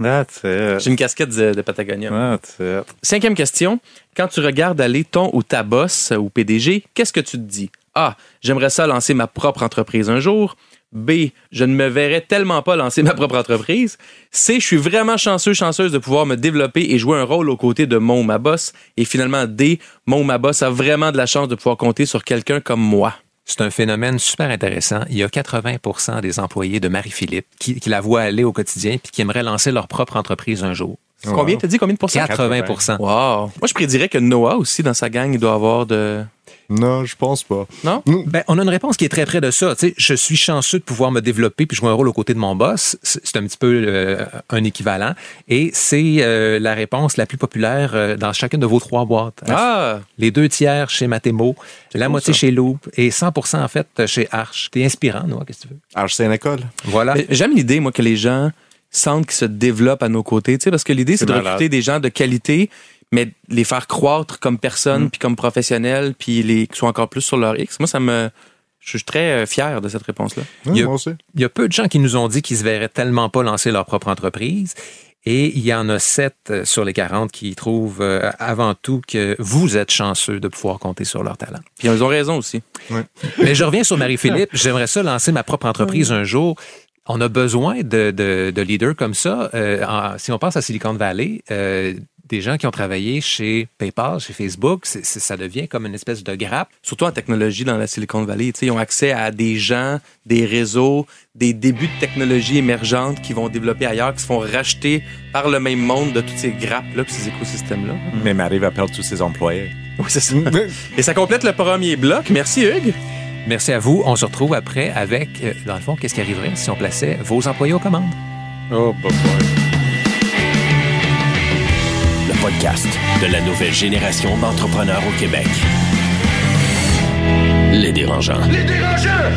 That's it. J'ai une casquette de, de Patagonia. That's it. Cinquième question. Quand tu regardes aller ton ou ta boss ou PDG, qu'est-ce que tu te dis? A. J'aimerais ça lancer ma propre entreprise un jour. B. Je ne me verrais tellement pas lancer ma propre entreprise. C. Je suis vraiment chanceux, chanceuse de pouvoir me développer et jouer un rôle aux côtés de mon ou ma boss. Et finalement, D. Mon ou ma boss a vraiment de la chance de pouvoir compter sur quelqu'un comme moi. C'est un phénomène super intéressant. Il y a 80% des employés de Marie-Philippe qui, qui la voient aller au quotidien puis qui aimeraient lancer leur propre entreprise un jour. Combien? T'as dit combien de pourcents? 80% Wow. Moi, je prédirais que Noah aussi, dans sa gang, il doit avoir de... Non, je pense pas. Non? Ben, on a une réponse qui est très près de ça. Tu sais, je suis chanceux de pouvoir me développer puis jouer un rôle aux côtés de mon boss. C'est un petit peu euh, un équivalent. Et c'est euh, la réponse la plus populaire euh, dans chacune de vos trois boîtes. Ah! Les deux tiers chez Matemo, la cool, moitié ça. chez Loop et 100% en fait chez Arch. T'es inspirant, Noah, qu'est-ce que tu veux? Alors, c'est une école. Voilà. J'aime l'idée, moi, que les gens sentent qu'ils se développent à nos côtés, tu sais, parce que l'idée, c'est de recruter des gens de qualité, mais les faire croître comme personnes, puis comme professionnels, puis les qui sont encore plus sur leur X. Moi, ça me... Je suis très euh, fier de cette réponse-là. Il y a- moi aussi. Il y a peu de gens qui nous ont dit qu'ils se verraient tellement pas lancer leur propre entreprise. Et il y en a 7 sur les 40 qui trouvent euh, avant tout que vous êtes chanceux de pouvoir compter sur leur talent. Puis ils ont raison aussi. Mais je reviens sur Marie-Philippe. J'aimerais ça lancer ma propre entreprise un jour. On a besoin de, de- de leaders comme ça. Euh, en- si on pense à Silicon Valley, euh, des gens qui ont travaillé chez PayPal, chez Facebook, ça devient comme une espèce de grappe. Surtout en technologie dans la Silicon Valley. Ils ont accès à des gens, des réseaux, des débuts de technologie émergentes qui vont développer ailleurs, qui se font racheter par le même monde de toutes ces grappes-là, ces écosystèmes-là. Mais Marie va perdre tous ses employés. Oui, c'est ça. Et ça complète le premier bloc. Merci, Hugues. Merci à vous. On se retrouve après avec, euh, dans le fond, qu'est-ce qui arriverait si on plaçait vos employés aux commandes? Oh, bah, Le podcast de la nouvelle génération d'entrepreneurs au Québec. Les dérangeants.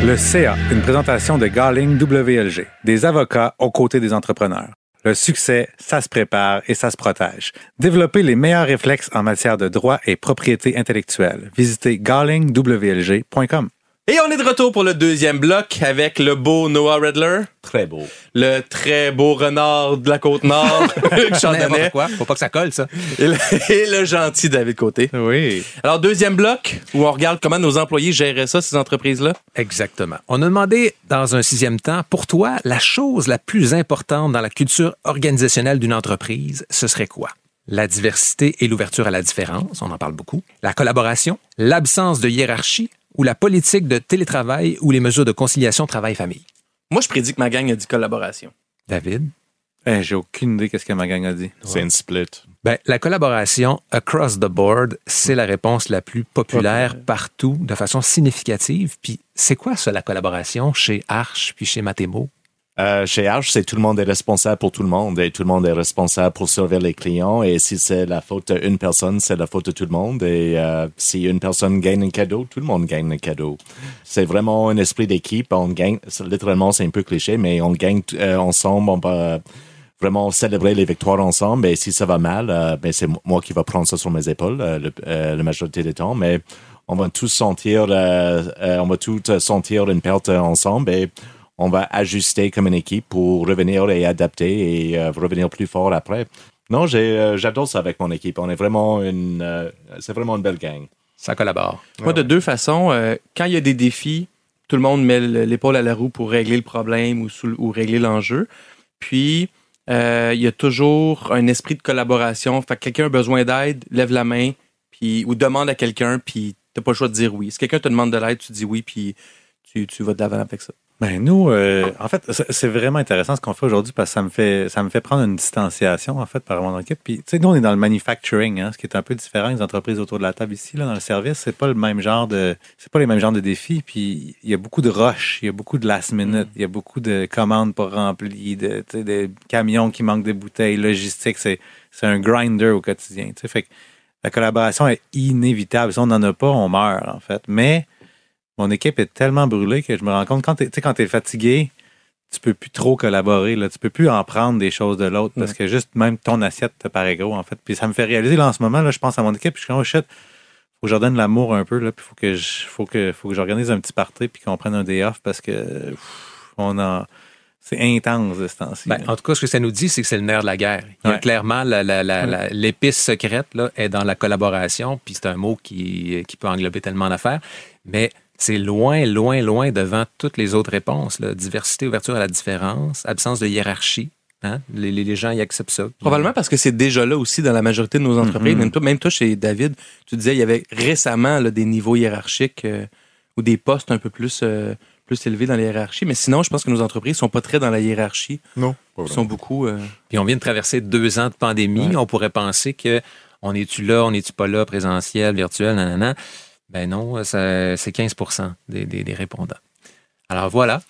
Le CA, une présentation de Garling WLG, des avocats aux côtés des entrepreneurs. Le succès, ça se prépare et ça se protège. Développez les meilleurs réflexes en matière de droit et propriété intellectuelle. Visitez garlingwlg.com. Et on est de retour pour le deuxième bloc avec le beau Noah Redler, Très beau. le très beau renard de la Côte-Nord, Hugues Chandonnet, N'importe quoi. Faut pas que ça colle, ça. et le, et le gentil David Côté. Oui. Alors, deuxième bloc, où on regarde comment nos employés géraient ça, ces entreprises-là. Exactement. On a demandé, dans un sixième temps, pour toi, la chose la plus importante dans la culture organisationnelle d'une entreprise, ce serait quoi? La diversité et l'ouverture à la différence, on en parle beaucoup. La collaboration, l'absence de hiérarchie ou la politique de télétravail ou les mesures de conciliation travail-famille? Moi, je prédis que ma gang a dit collaboration. David? Eh, J'ai aucune idée qu'est-ce que ma gang a dit. C'est une split. Ben, la collaboration across the board, c'est la réponse la plus populaire partout de façon significative. Puis c'est quoi ça, la collaboration chez Arch puis chez Matemo? Euh, chez Arch, c'est tout le monde est responsable pour tout le monde et tout le monde est responsable pour servir les clients. Et si c'est la faute d'une personne, c'est la faute de tout le monde. Et euh, si une personne gagne un cadeau, tout le monde gagne un cadeau. C'est vraiment un esprit d'équipe. On gagne, littéralement, c'est un peu cliché, mais on gagne euh, ensemble. On va vraiment célébrer les victoires ensemble. Et si ça va mal, euh, ben c'est moi qui va prendre ça sur mes épaules euh, le, euh, la majorité du temps. Mais on va tous sentir, on va tous sentir une perte ensemble et on va ajuster comme une équipe pour revenir et adapter et euh, revenir plus fort après. Non, euh, j'adore ça avec mon équipe. On est vraiment une, euh, c'est vraiment une belle gang. Ça collabore. Moi, de deux façons, quand il y a des défis, tout le monde met le- l'épaule à la roue pour régler le problème ou, sous- ou régler l'enjeu. Puis, euh, il y a toujours un esprit de collaboration. Fait que quelqu'un a besoin d'aide, lève la main, puis ou demande à quelqu'un, puis t'as pas le choix de dire oui. Si quelqu'un te demande de l'aide, tu dis oui, puis tu, tu vas de l'avant avec ça. Ben nous, euh, en fait, c'est vraiment intéressant ce qu'on fait aujourd'hui parce que ça me fait ça me fait prendre une distanciation en fait par rapport à mon équipe. Puis tu sais, nous on est dans le manufacturing, hein, ce qui est un peu différent des entreprises autour de la table ici là dans le service. C'est pas le même genre de c'est pas les mêmes genres de défis. Puis il y a beaucoup de rush, il y a beaucoup de last minute, il y a beaucoup de commandes pas remplies, de des camions qui manquent de bouteilles, logistique. C'est c'est un grinder au quotidien. Tu sais, fait que la collaboration est inévitable. Si on n'en a pas, on meurt en fait. Mais mon équipe est tellement brûlée que je me rends compte quand tu t'es fatigué, tu peux plus trop collaborer là, tu peux plus en prendre des choses de l'autre parce que juste même ton assiette te paraît gros en fait. Puis ça me fait réaliser là en ce moment là, je pense à mon équipe, puis je suis comme oh shit, faut que je l'amour un peu là, puis faut que je faut que faut que j'organise un petit party puis qu'on prenne un day off parce que pff, on a c'est intense de ce temps-ci. Ben, en tout cas, ce que ça nous dit, c'est que c'est le nerf de la guerre. Il y a Ouais. clairement la- la- la- la- l'épice secrète là, est dans la collaboration, puis c'est un mot qui, qui peut englober tellement d'affaires. Mais c'est loin, loin, loin devant toutes les autres réponses. là. Diversité, ouverture à la différence, absence de hiérarchie. Hein? Les, les- les gens y acceptent ça. Probablement parce que c'est déjà là aussi dans la majorité de nos entreprises. Mhm. même, toi, même toi, chez David, tu disais il y avait récemment là, des niveaux hiérarchiques euh, ou des postes un peu plus, euh, plus élevés dans les hiérarchies. Mais sinon, je pense que nos entreprises sont pas très dans la hiérarchie. Non. Ils sont beaucoup. euh, Puis on vient de traverser deux ans de pandémie. Ouais. On pourrait penser que on est-tu là, on n'est-tu pas là, présentiel, virtuel, nanana. Ben non, ça- c'est 15 des, des- des répondants. Alors voilà.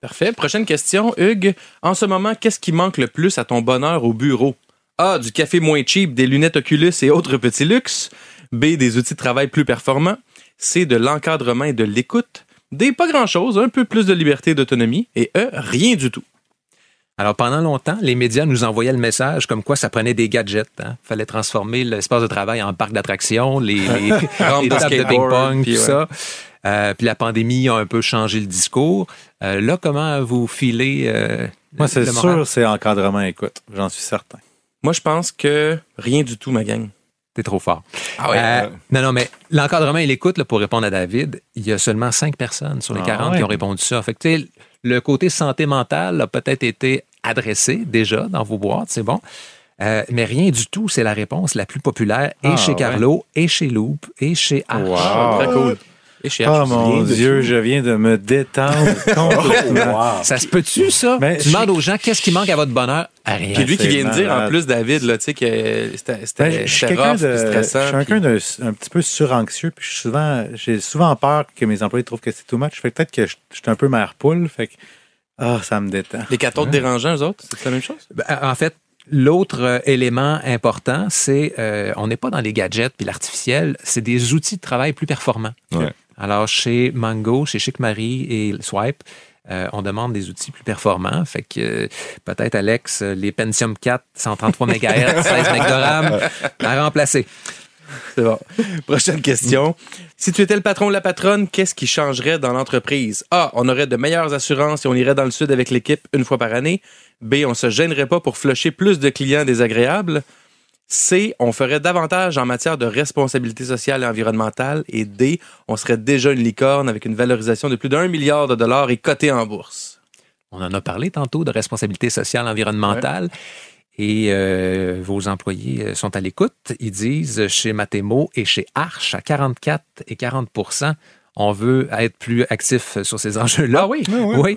Parfait. Prochaine question, Hugues. En ce moment, qu'est-ce qui manque le plus à ton bonheur au bureau? A. Du café moins cheap, des lunettes Oculus et autres petits luxes. B. Des outils de travail plus performants. C. De l'encadrement et de l'écoute. D. Pas grand-chose, un peu plus de liberté et d'autonomie. Et E. Rien du tout. Alors pendant longtemps, les médias nous envoyaient le message comme quoi ça prenait des gadgets. Il fallait transformer l'espace de travail en parc d'attractions, les, tables de ping-pong, puis tout ouais. ça. Euh, puis la pandémie a un peu changé le discours. Euh, là, comment vous filez euh, Moi, c'est sûr, c'est encadrement écoute. J'en suis certain. Moi, je pense que rien du tout, ma gang. T'es trop fort. Ah Euh, non, non, mais l'encadrement et l'écoute, là, pour répondre à David, il y a seulement cinq personnes sur les Ah 40 ouais. qui ont répondu ça. Fait que, tu sais, le côté santé mentale a peut-être été adressé déjà dans vos boîtes, c'est bon. Euh, mais rien du tout, c'est la réponse la plus populaire et Ah, chez ouais. Carlo, et chez Loop, et chez Arch. Wow. Très cool. Et chez Oh mon Dieu, je viens de me détendre complètement. Ça se peut-tu, ça? Mais tu je- demandes aux gens qu'est-ce qui manque à votre bonheur? À rien. Puis lui qui vient de dire en plus, David, là, tu sais, que c'était Ben, c'était- je suis quelqu'un rough, de, puis je stressant. suis quelqu'un puis- de un petit peu suranxieux, puis souvent, j'ai souvent peur que mes employés trouvent que c'est too much. Fait que peut-être que je, je suis un peu mère poule, fait que ah, ça me détend. Les quatre autres dérangeants, eux autres, c'est la même chose? Ben, En fait, l'autre euh, élément important, c'est euh, on n'est pas dans les gadgets puis l'artificiel, c'est des outils de travail plus performants. Ouais. Alors, chez Mango, chez Chic Marie et Swipe, euh, on demande des outils plus performants. Fait que euh, peut-être, Alex, les Pentium 4, 133 MHz, 16 MB de RAM à remplacer. C'est bon. Prochaine question. Si tu étais le patron ou la patronne, qu'est-ce qui changerait dans l'entreprise? A. On aurait de meilleures assurances et on irait dans le sud avec l'équipe une fois par année. B. On se gênerait pas pour flusher plus de clients désagréables. C. On ferait davantage en matière de responsabilité sociale et environnementale. Et D. On serait déjà une licorne avec une valorisation de plus d'un milliard de dollars et cotée en bourse. On en a parlé tantôt de responsabilité sociale environnementale. Et euh, vos employés euh, sont à l'écoute. Ils disent chez Matemo et chez Arch, à 44 et 40% on veut être plus actif sur ces enjeux-là. Ah oui? Oui.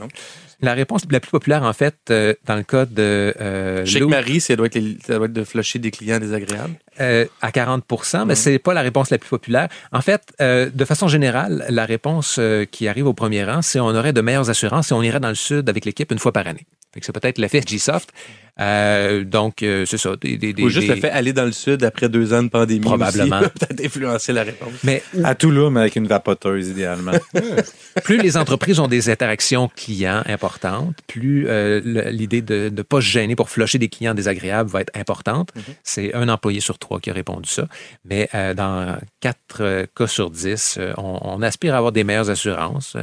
La réponse la plus populaire, en fait, euh, dans le cas de euh, Chez Marie, ça doit, être les- ça doit être de flusher des clients désagréables. euh, à 40% mais c'est pas la réponse la plus populaire. En fait, euh, de façon générale, la réponse euh, qui arrive au premier rang, c'est on aurait de meilleures assurances et on irait dans le sud avec l'équipe une fois par année. Fait c'est peut-être l'effet G-Soft. Euh, donc, euh, c'est ça. Des, des, des- Ou juste des- le fait aller dans le sud après deux ans de pandémie. Probablement. Peut-être influencer la réponse. Mais À Toulouse, avec une vapoteuse, idéalement. plus les entreprises ont des interactions clients importantes, plus euh, le- l'idée de ne pas se gêner pour flusher des clients désagréables va être importante. C'est un employé sur trois qui a répondu ça. Mais euh, dans quatre euh, cas sur dix, euh, on, on aspire à avoir des meilleures assurances,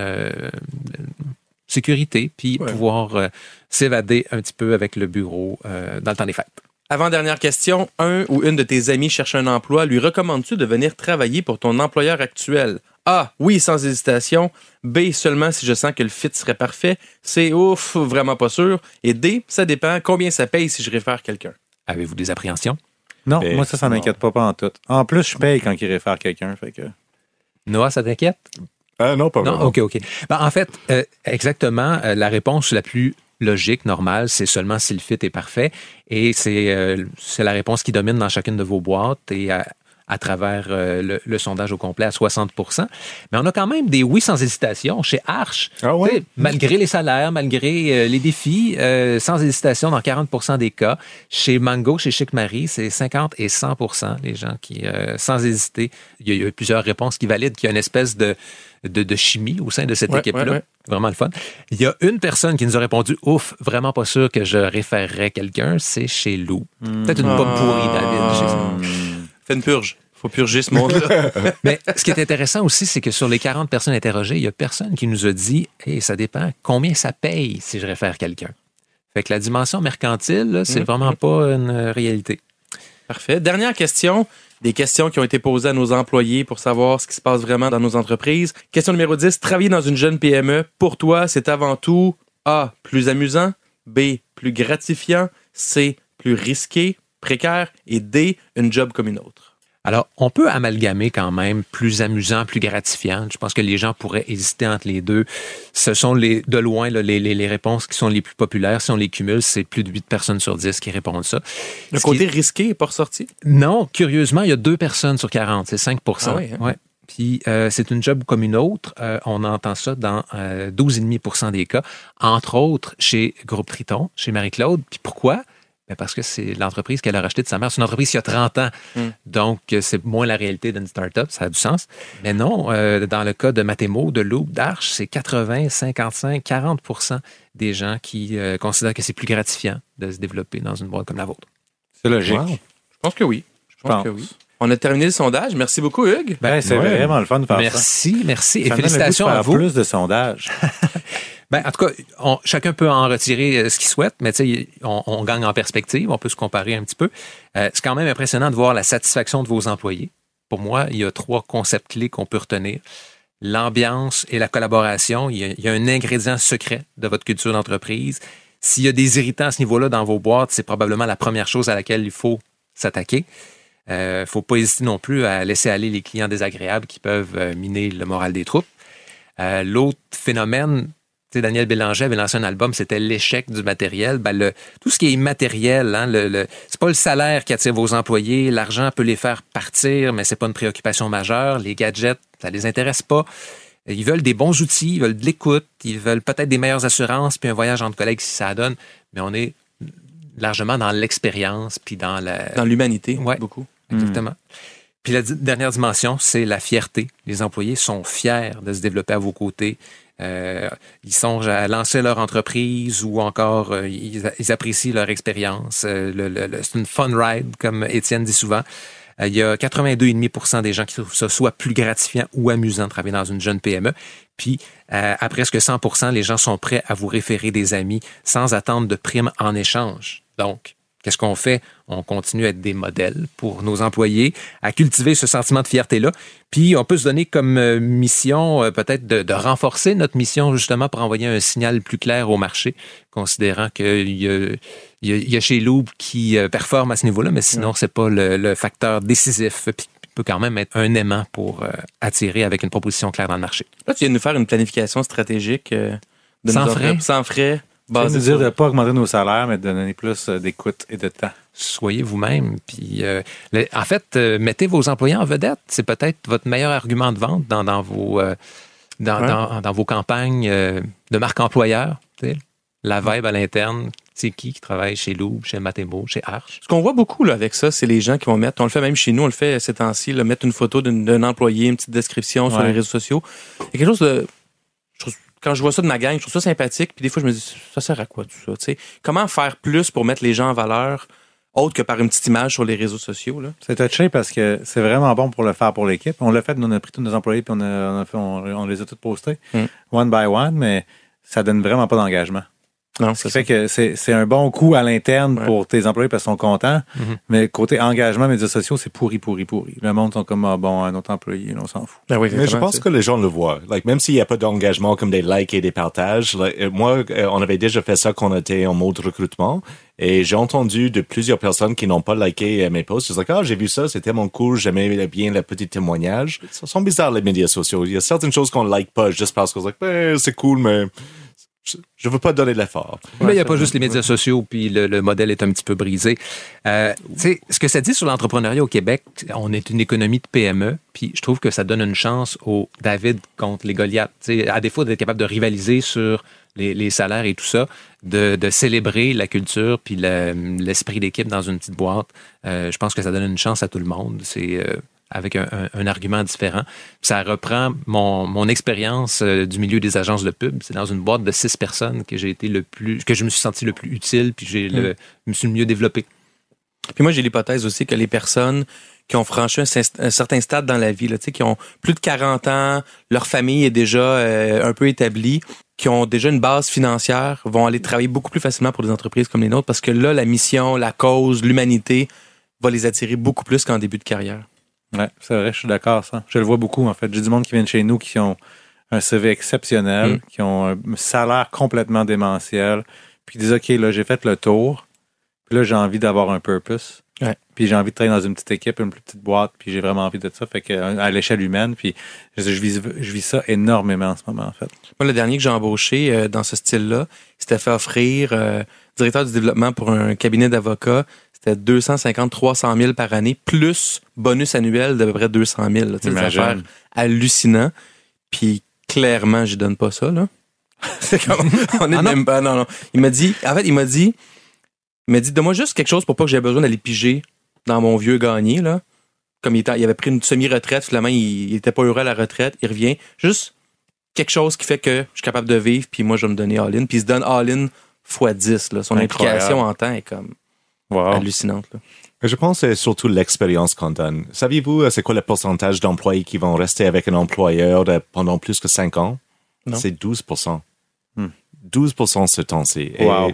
sécurité, puis Ouais. pouvoir euh, s'évader un petit peu avec le bureau euh, dans le temps des fêtes. Avant-dernière question, un ou une de tes amis cherche un emploi. Lui recommandes-tu de venir travailler pour ton employeur actuel? A. Oui, sans hésitation. B. Seulement si je sens que le fit serait parfait. C. Ouf, vraiment pas sûr. Et D. Ça dépend. Combien ça paye si je réfère quelqu'un? Avez-vous des appréhensions? Non, Ben, moi, ça, ça m'inquiète pas, pas en tout. En plus, je paye quand il réfère quelqu'un, fait que... Noah, ça t'inquiète? Ah, non, pas Non, vraiment. OK, OK. Ben, en fait, euh, exactement, euh, la réponse la plus logique, normale, c'est seulement si le fit est parfait. Et c'est euh, c'est la réponse qui domine dans chacune de vos boîtes et à, à travers euh, le, le sondage au complet à 60% Mais on a quand même des oui sans hésitation chez Arch. Ah ouais? Malgré les salaires, malgré euh, les défis, euh, sans hésitation dans 40% des cas. Chez Mango, chez Chic Marie, c'est 50 et 100% les gens qui, sans hésiter, il y, a, il y a plusieurs réponses qui valident qu'il y a une espèce de, de, de chimie au sein de cette Ouais, équipe-là. ouais, ouais. Vraiment le fun. Il y a une personne qui nous a répondu Ouf, vraiment pas sûr que je référerais quelqu'un, c'est chez Lou. Peut-être une pomme pourrie, David. sais. Fais une purge. Faut purger ce monde-là. Mais ce qui est intéressant aussi, c'est que sur les 40 personnes interrogées, il y a personne qui nous a dit Hey, ça dépend combien ça paye si je réfère quelqu'un. Fait que la dimension mercantile, c'est Mhm. vraiment pas une réalité. Parfait. Dernière question. Des questions qui ont été posées à nos employés pour savoir ce qui se passe vraiment dans nos entreprises. Question numéro 10, travailler dans une jeune PME, pour toi, c'est avant tout A, plus amusant, B, plus gratifiant, C, plus risqué, précaire et D, une job comme une autre. Alors, on peut amalgamer quand même plus amusant, plus gratifiant. Je pense que les gens pourraient hésiter entre les deux. Ce sont les, de loin là, les, les, les, réponses qui sont les plus populaires. Si on les cumule, c'est plus de 8 personnes sur 10 qui répondent ça. Le Ce côté qui- risqué n'est pas ressorti? Non, curieusement, il y a deux personnes sur 40, c'est 5 Ah oui, hein? Ouais. Puis euh, c'est une job comme une autre. Euh, on entend ça dans euh, 12,5% des cas, entre autres chez Groupe Triton, chez Marie-Claude. Puis pourquoi? Parce que c'est l'entreprise qu'elle a rachetée de sa mère. C'est une entreprise qui a 30 ans. Mm. Donc, euh, c'est moins la réalité d'une start-up. Ça a du sens. Mais non, euh, dans le cas de Matemo, de Loop, d'Arche, c'est 80, 55, 40% des gens qui euh, considèrent que c'est plus gratifiant de se développer dans une boîte comme la vôtre. C'est logique. Wow. Je pense que oui. Je pense pense. que oui. On a terminé le sondage. Merci beaucoup, Hugues. Ben, c'est ouais. vraiment le fun de faire ça. Merci, merci. Et félicitations à vous. plus de sondages. Ben, en tout cas, chacun peut en retirer euh, ce qu'il souhaite, mais on, on gagne en perspective, on peut se comparer un petit peu. Euh, c'est quand même impressionnant de voir la satisfaction de vos employés. Pour moi, il y a trois concepts clés qu'on peut retenir. L'ambiance et la collaboration, il y, a, un ingrédient secret de votre culture d'entreprise. S'il y a des irritants à ce niveau-là dans vos boîtes, c'est probablement la première chose à laquelle il faut s'attaquer. Il ne faut pas hésiter non plus à laisser aller les clients désagréables qui peuvent euh, miner le moral des troupes. Euh, L'autre phénomène, Daniel Bélanger avait lancé un album, c'était l'échec du matériel. Ben, le, tout ce qui est immatériel, hein, le, le, c'est pas le salaire qui attire vos employés. L'argent peut les faire partir, mais c'est pas une préoccupation majeure. Les gadgets, ça les intéresse pas. Ils veulent des bons outils, ils veulent de l'écoute, ils veulent peut-être des meilleures assurances, puis un voyage entre collègues si ça donne. Mais on est largement dans l'expérience, puis dans la, Dans l'humanité, Ouais. beaucoup. Exactement. Puis la dernière dimension, c'est la fierté. Les employés sont fiers de se développer à vos côtés. Euh, ils songent à lancer leur entreprise ou encore euh, ils, apprécient leur expérience. Euh, le- le- le- c'est une fun ride, comme Étienne dit souvent. Euh, il y a 82,5% des gens qui trouvent ça soit plus gratifiant ou amusant de travailler dans une jeune PME. Puis, à presque 100% les gens sont prêts à vous référer des amis sans attendre de primes en échange? Donc, Qu'est-ce qu'on fait? On continue à être des modèles pour nos employés, à cultiver ce sentiment de fierté-là. Puis, on peut se donner comme euh, mission euh, peut-être de, de renforcer notre mission justement pour envoyer un signal plus clair au marché, considérant qu'il y a, y y chez Loop qui euh, performe à ce niveau-là, mais sinon, c'est pas le, le facteur décisif. Puis, peut quand même être un aimant pour euh, attirer avec une proposition claire dans le marché. Là, tu viens de nous faire une planification stratégique euh, de Sans nos frais? sans frais. Ça veut basée dire de ne pas augmenter nos salaires, mais de donner plus euh, d'écoute et de temps. soyez vous-même. Puis, euh, en fait, euh, mettez vos employés en vedette. C'est peut-être votre meilleur argument de vente dans, dans vos, euh, dans, Ouais. dans- dans vos campagnes de marque employeur. La vibe à l'interne, c'est qui qui travaille chez Louvre, chez Matemo, chez Arch? Ce qu'on voit beaucoup là, avec ça, c'est les gens qui vont mettre, on le fait même chez nous, on le fait ces temps-ci, là, mettre une photo d'un employé, une petite description sur les réseaux sociaux. Il y a quelque chose de. Quand je vois ça de ma gang, je trouve ça sympathique. Puis des fois, je me dis, ça sert à quoi tout ça? Comment faire plus pour mettre les gens en valeur, autre que par une petite image sur les réseaux sociaux? C'est touché parce que c'est vraiment bon pour le faire pour l'équipe. On l'a fait, nous, on a pris tous nos employés puis on, a, on, a fait- on- on les a tous postés, Mm. one by one, mais ça donne vraiment pas d'engagement. Non, Ce c'est qui ça. fait que c'est c'est un bon coup à l'interne Ouais. pour tes employés parce qu'ils sont contents, Mhm. mais côté engagement, médias sociaux, c'est pourri, pourri, pourri. Le monde sont comme, ah, bon, un autre employé, on s'en fout. Ben oui, Mais je pense que les gens le voient. Like, même s'il n'y a pas d'engagement comme des likes et des partages, like, euh, moi, euh, on avait déjà fait ça quand on était en mode recrutement. Et j'ai entendu de plusieurs personnes qui n'ont pas liké euh, mes posts. Ils disent, ah, j'ai vu ça, c'était tellement cool, j'aimais bien le petit témoignage. Ça sont bizarres, les médias sociaux. Il y a certaines choses qu'on like pas juste parce qu'on se dit, ben, c'est cool, mais je- je veux pas donner l'effort. Mais il n'y a pas juste les médias sociaux, puis le, le modèle est un petit peu brisé. Euh, tu sais, ce que ça dit sur l'entrepreneuriat au Québec, on est une économie de PME, puis je trouve que ça donne une chance au David contre les Goliaths. Tu sais, à défaut d'être capable de rivaliser sur les, les salaires et tout ça, de, de célébrer la culture puis le- l'esprit d'équipe dans une petite boîte, euh, je pense que ça donne une chance à tout le monde. C'est euh, avec un, un- un argument différent. Ça reprend mon, mon expérience euh, du milieu des agences de pub. C'est dans une boîte de six personnes que j'ai été le plus, que je me suis senti le plus utile, puis j'ai le, je me suis le mieux développé. Puis moi, j'ai l'hypothèse aussi que les personnes qui ont franchi un, cer- un certain stade dans la vie, là, qui ont plus de 40 ans, leur famille est déjà euh, un peu établie, qui ont déjà une base financière, vont aller travailler beaucoup plus facilement pour des entreprises comme les nôtres parce que là, la mission, la cause, l'humanité va les attirer beaucoup plus qu'en début de carrière. Ouais, c'est vrai, je suis d'accord, ça. Je le vois beaucoup, en fait. J'ai du monde qui vient de chez nous qui ont un CV exceptionnel, Mm. qui ont un salaire complètement démentiel, puis qui disent, OK, là, j'ai fait le tour, puis là, j'ai envie d'avoir un purpose. Ouais. Puis j'ai envie de travailler dans une petite équipe, une plus petite boîte, puis j'ai vraiment envie de ça. Fait que à l'échelle humaine, puis je, je vis, je vis ça énormément en ce moment, en fait. Moi, le dernier que j'ai embauché euh, dans ce style-là, il s'était fait offrir euh, directeur du développement pour un cabinet d'avocats. C'était 250, 300 000 par année, plus bonus annuel d'à peu près 200 000. là. Tu sais, des affaires hallucinants. Puis clairement, je donne pas ça. Là. C'est comme, on est Ah même pas. Non, non. Il m'a dit, en fait, il m'a dit, il m'a dit, donne-moi juste quelque chose pour pas que j'ai besoin d'aller piger dans mon vieux gagné. Là. Comme il, était- il avait pris une semi-retraite, finalement, il, il était pas heureux à la retraite. Il revient. Juste quelque chose qui fait que je suis capable de vivre, puis moi, je vais me donner all-in. Puis il se donne all-in x 10. Là. Son Incroyable. implication en temps est comme Wow. hallucinante. Là. Je pense que c'est surtout l'expérience qu'on donne. Saviez-vous euh, c'est quoi le pourcentage d'employés qui vont rester avec un employeur pendant plus que 5 ans? Non. C'est 12% Hmm. 12% ce temps-ci. Et Wow.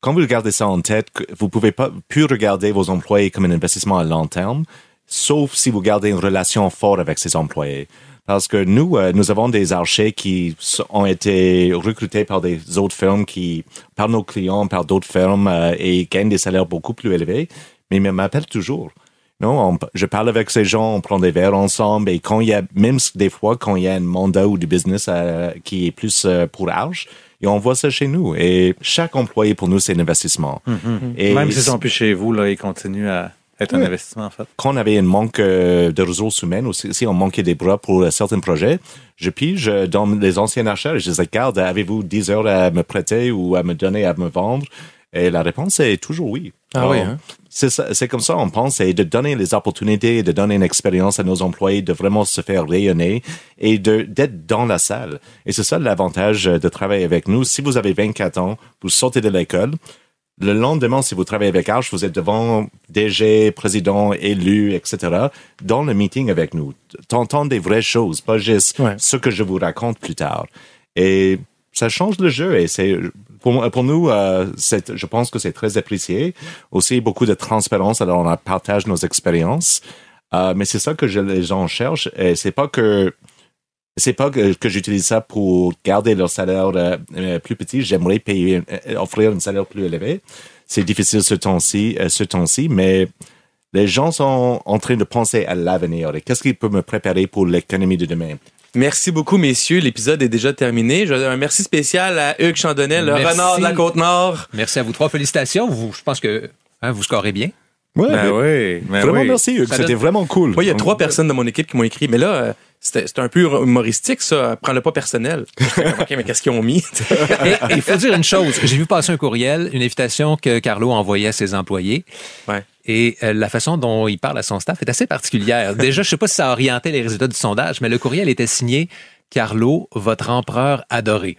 quand vous gardez ça en tête, vous pouvez pas plus regarder vos employés comme un investissement à long terme, sauf si vous gardez une relation forte avec ces employés. Parce que nous, euh, nous avons des archers qui ont été recrutés par des autres firmes qui, par nos clients, par d'autres firmes, euh, et gagnent des salaires beaucoup plus élevés, mais ils m'appellent toujours. Non, on- je parle avec ces gens, on prend des verres ensemble, et quand il y a, même des fois, quand il y a un mandat ou du business euh, qui est plus euh, pour âge, et on voit ça chez nous. Et chaque employé, pour nous, c'est un investissement. Et Même s'ils sont plus chez vous, là, ils continuent à être un Ouais. investissement, en fait. quand on avait un manque euh, de ressources humaines, ou si on manquait des bras pour euh, certains projets, je pige euh, dans les anciens achats et je dis, regarde, avez-vous 10 heures à me prêter ou à me donner, à me vendre? Et la réponse est toujours oui. Ah Alors, oui, hein? C'est comme ça, on pense, c'est de donner les opportunités, de donner une expérience à nos employés, de vraiment se faire rayonner et d'être dans la salle. Et c'est ça l'avantage de travailler avec nous. Si vous avez 24 ans, vous sortez de l'école, le lendemain, si vous travaillez avec Arch, vous êtes devant DG, président, élu, etc., dans le meeting avec nous. T'entends des vraies choses, pas juste Ouais. ce que je vous raconte plus tard. Et ça change le jeu et c'est pour, nous, euh, je pense que c'est très apprécié. Aussi beaucoup de transparence, alors on partage nos expériences. Euh, mais c'est ça que je- les gens cherchent. Et c'est pas que c'est pas que, que j'utilise ça pour garder leur salaire euh, euh, plus petit. J'aimerais payer, euh, offrir un salaire plus élevé. C'est difficile ce temps-ci, euh, ce temps-ci, mais les gens sont en train de penser à l'avenir et qu'est-ce qui peut me préparer pour l'économie de demain? Merci beaucoup, messieurs. L'épisode est déjà terminé. Je- Un merci spécial à Hugues Chandonnet, le Merci. renard de la Côte-Nord. Merci à vous trois. Félicitations. Vous, je pense que hein, vous scorez bien. Ouais, Ben oui, ben vraiment oui. merci, Hugues. C'était donne- vraiment cool. Moi, il y a trois personnes de mon équipe qui m'ont écrit, mais là, euh, c'était un peu humoristique, ça. Prends-le pas personnel. OK, mais qu'est-ce qu'ils ont mis? Il faut dire une chose. J'ai vu passer un courriel, une invitation que Carlo envoyait à ses employés. Ouais. Et euh, la façon dont il parle à son staff est assez particulière. Déjà, je sais pas si ça a orienté les résultats du sondage, mais le courriel était signé Carlo, votre empereur adoré.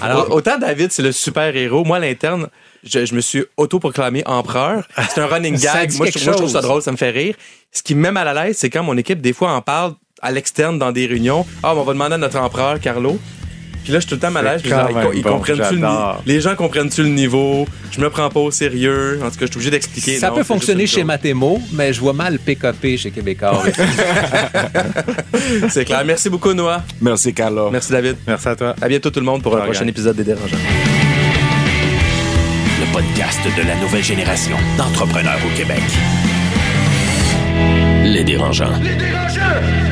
Alors, Autant David, c'est le super-héros. Moi, à l'interne, je, je me suis autoproclamé empereur. C'est un running gag. Moi je, moi, je trouve ça drôle, ça me fait rire. Ce qui me met mal à l'aise, c'est quand mon équipe, des fois, en parle à l'externe dans des réunions. Ah, on va demander à notre empereur, Carlo. Puis là, je suis tout le temps mal à l'aise. Ils, bon, comprennent-tu le Les gens comprennent-tu le niveau? Je me prends pas au sérieux. En tout cas, je suis obligé d'expliquer. ça Non, peut fonctionner chez Matemo, mais je vois mal PKP chez Québécois. C'est clair. Merci beaucoup, Noah. Merci, Carlo. Merci, David. Merci à toi. À bientôt, tout le monde, pour un prochain gang. épisode des Dérangeants. Le podcast de la nouvelle génération d'entrepreneurs au Québec. Les dérangeants. Les dérangeants!